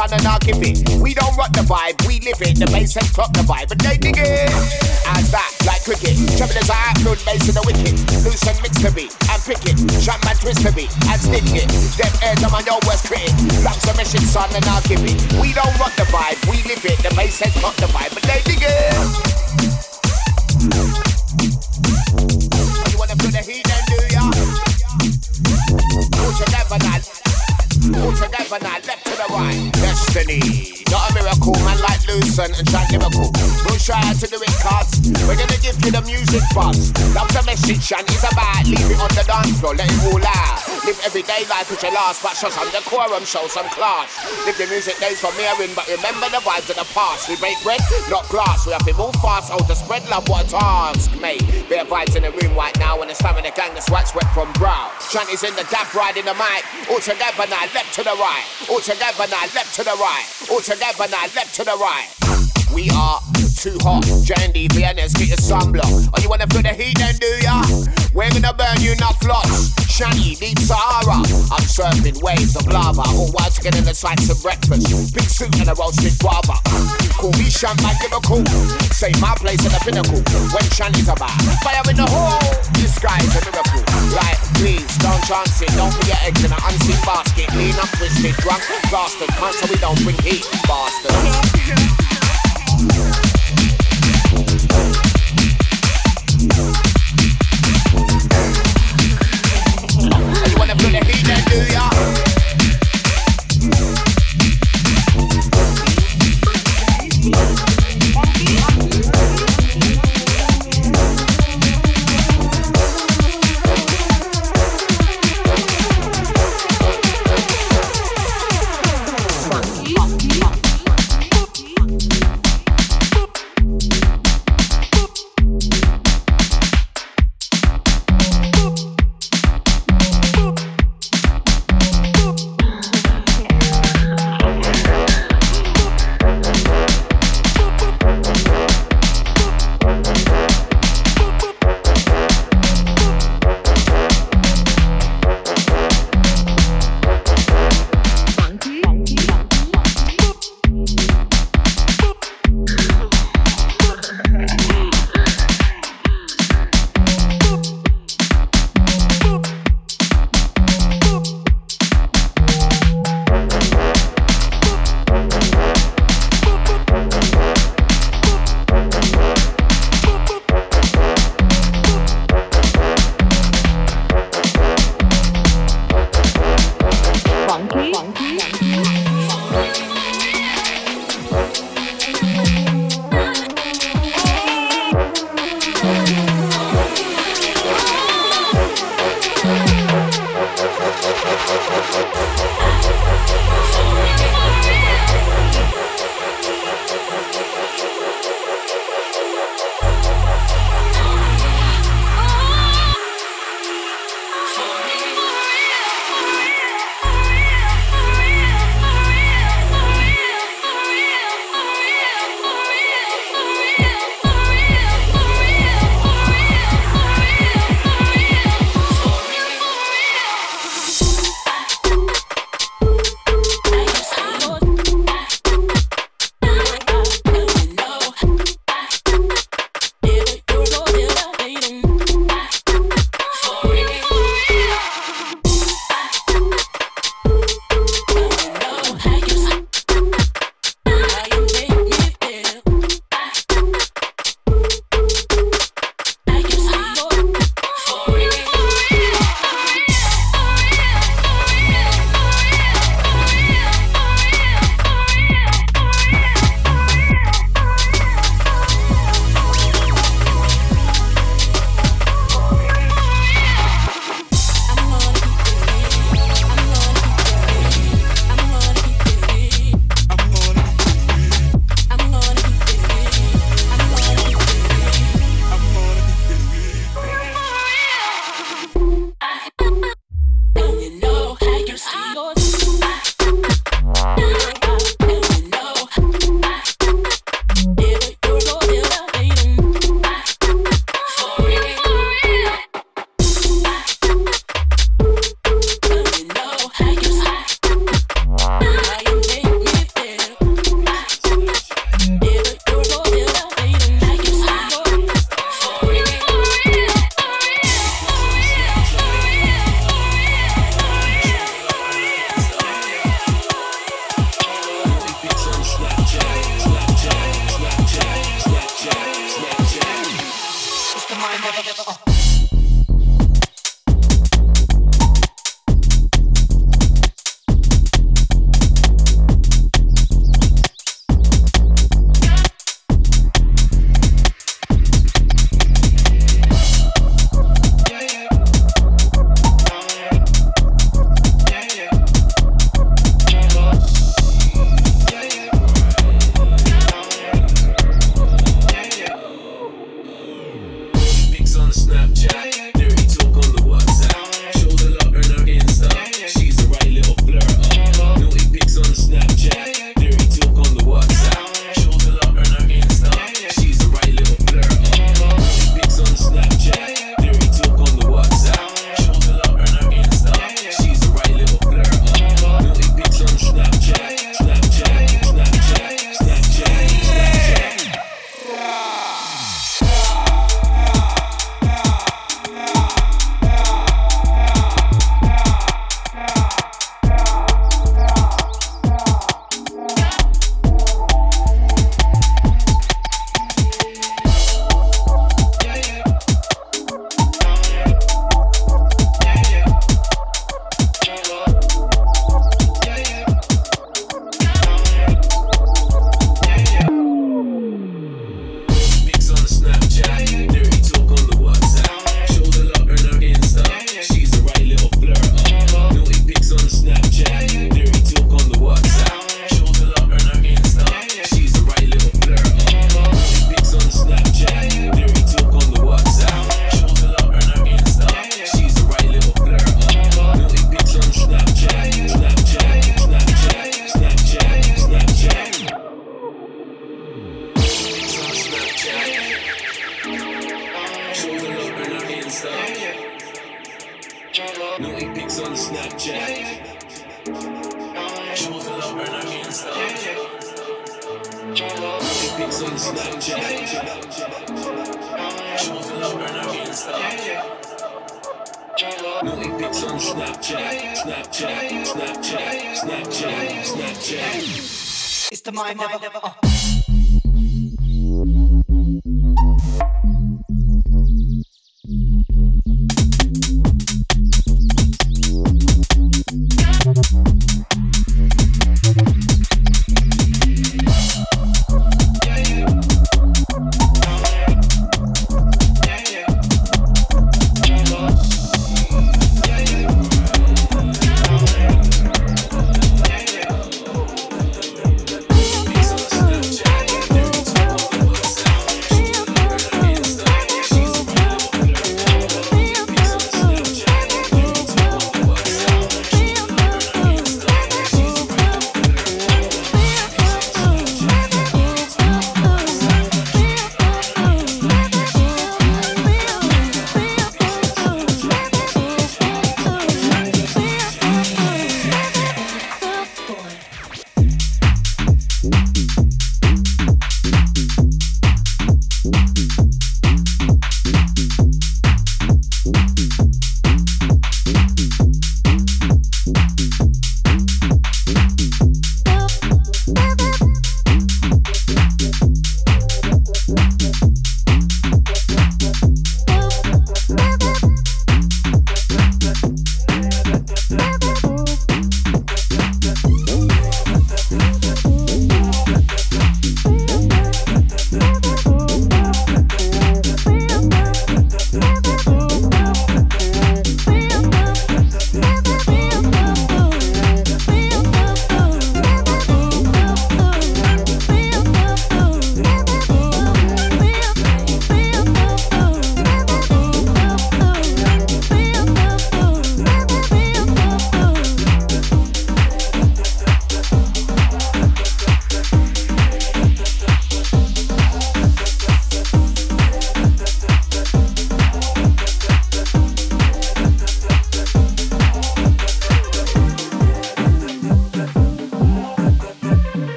I'm not a Live everyday life with your last, but show some decorum, show some class. Live the music days from in, but remember the vibes of the past. We break bread, not glass. We have to move fast, how to spread love, what a task, mate. Bare vibes in the room right now, and it's time of the gang that's wax wet from brow. Shanty's in the dap riding the mic. All together now, left to the right. All together now, left to the right. All together now, left to the right. We are too hot. Jandy, Vienna's get your sunblock. Oh, you wanna feel the heat then, do ya? We're gonna burn you, not floss. Shanty, deep Sahara. I'm surfing waves of lava. All while to get in the sights of breakfast. Big suit and a roasted guava. Call me Shant like it cool. Say my place at the pinnacle. When Shanty's about. Fire in the hole. This guy's a miracle. Like, please, don't chance it. Don't forget eggs in an unseen basket. Lean up, twisted, drunk, bastard. Can't so we don't bring heat, bastard.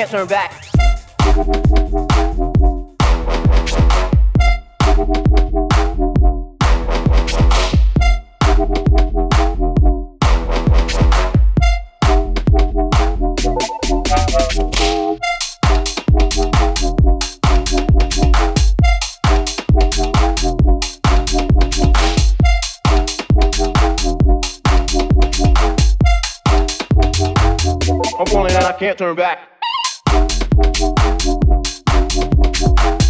answering back. can't turn back. Thank you.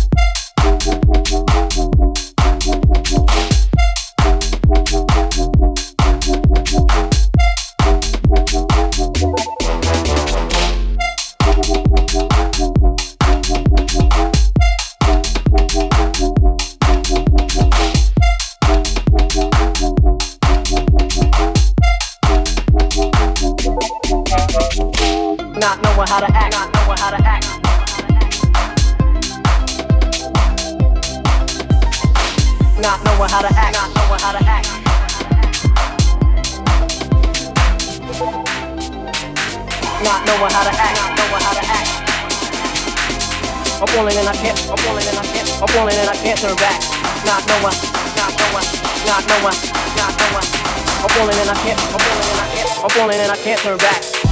how to act, not knowing how to act. I'm falling and I can't, I'm falling and I can't, I'm falling and I can't turn back. Not not knowing, not knowing, not knowing. I'm falling and I can't, I'm falling and I can't, I'm falling and I can't turn back.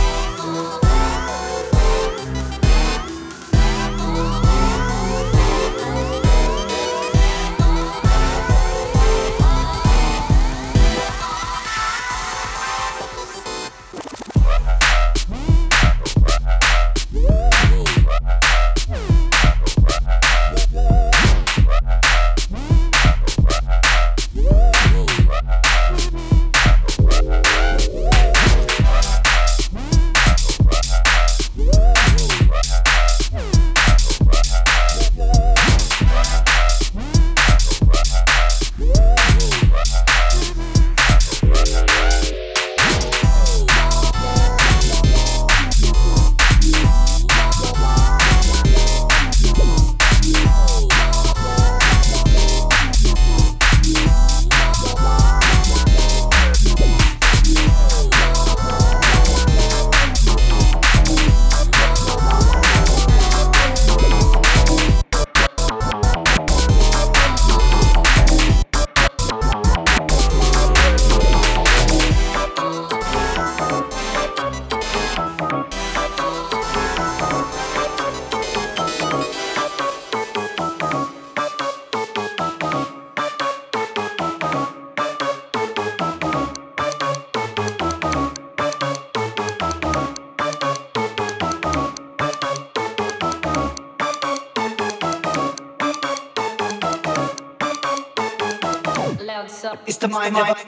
My mind.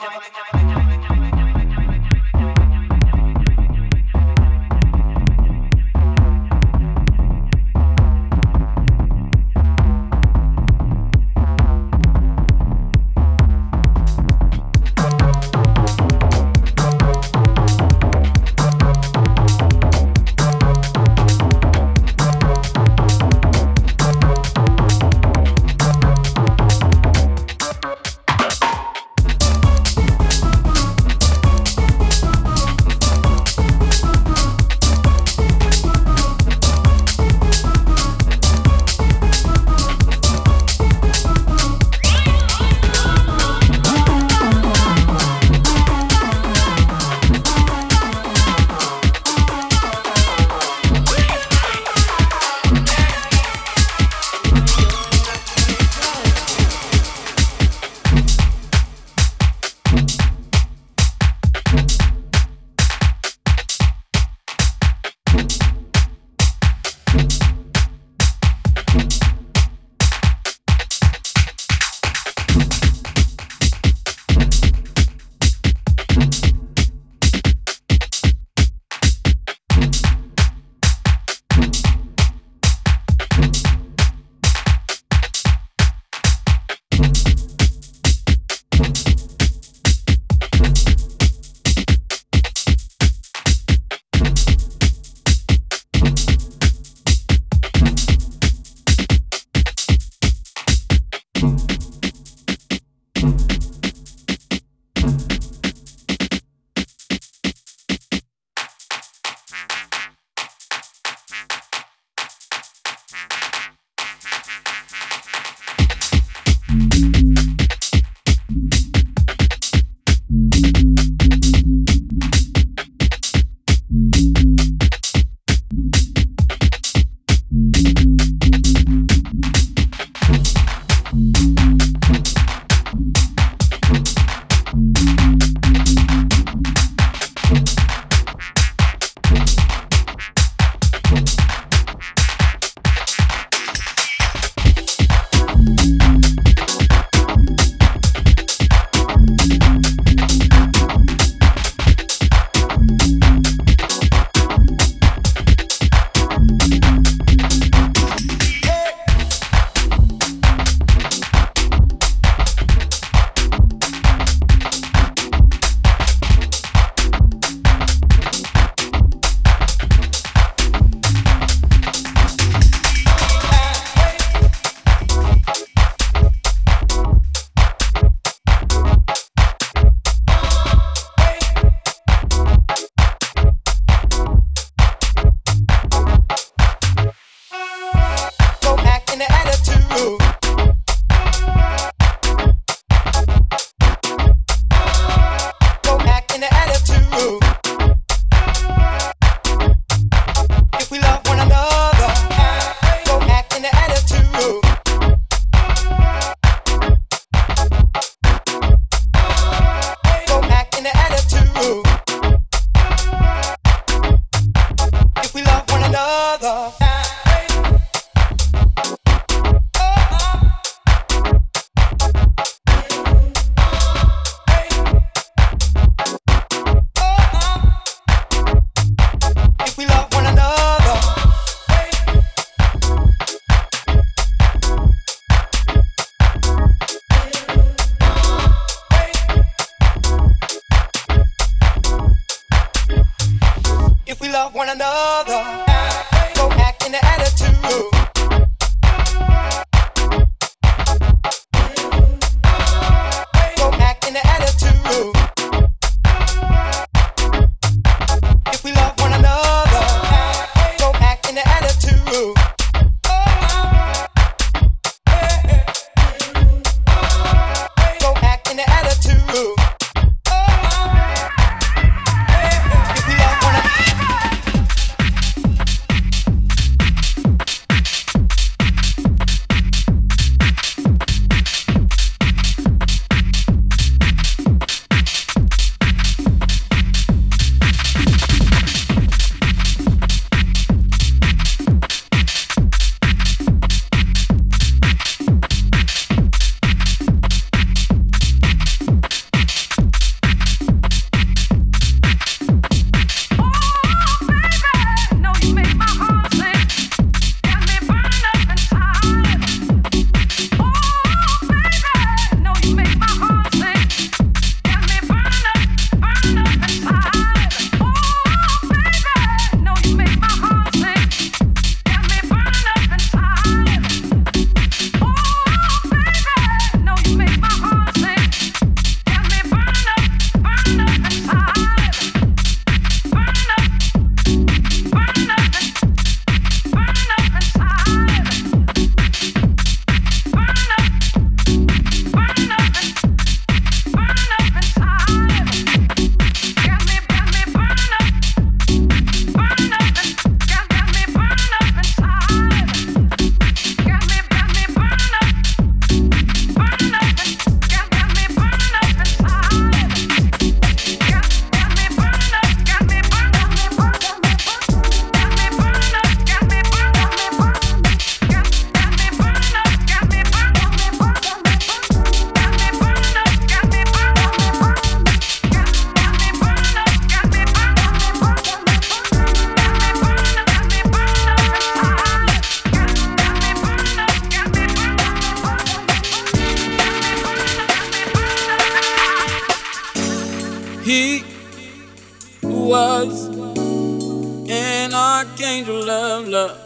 Archangel of Love.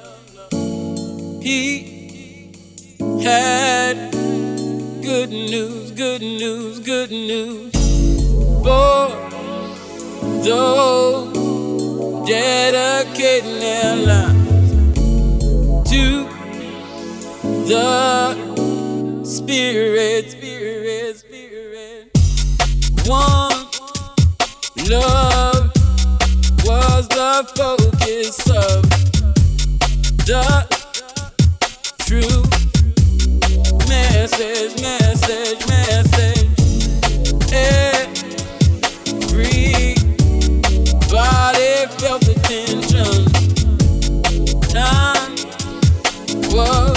He had good news, good news, good news for those dedicating their lives to the Spirit, Spirit, Spirit. One love the focus of the true message, message, message. Everybody felt the tension. Time was.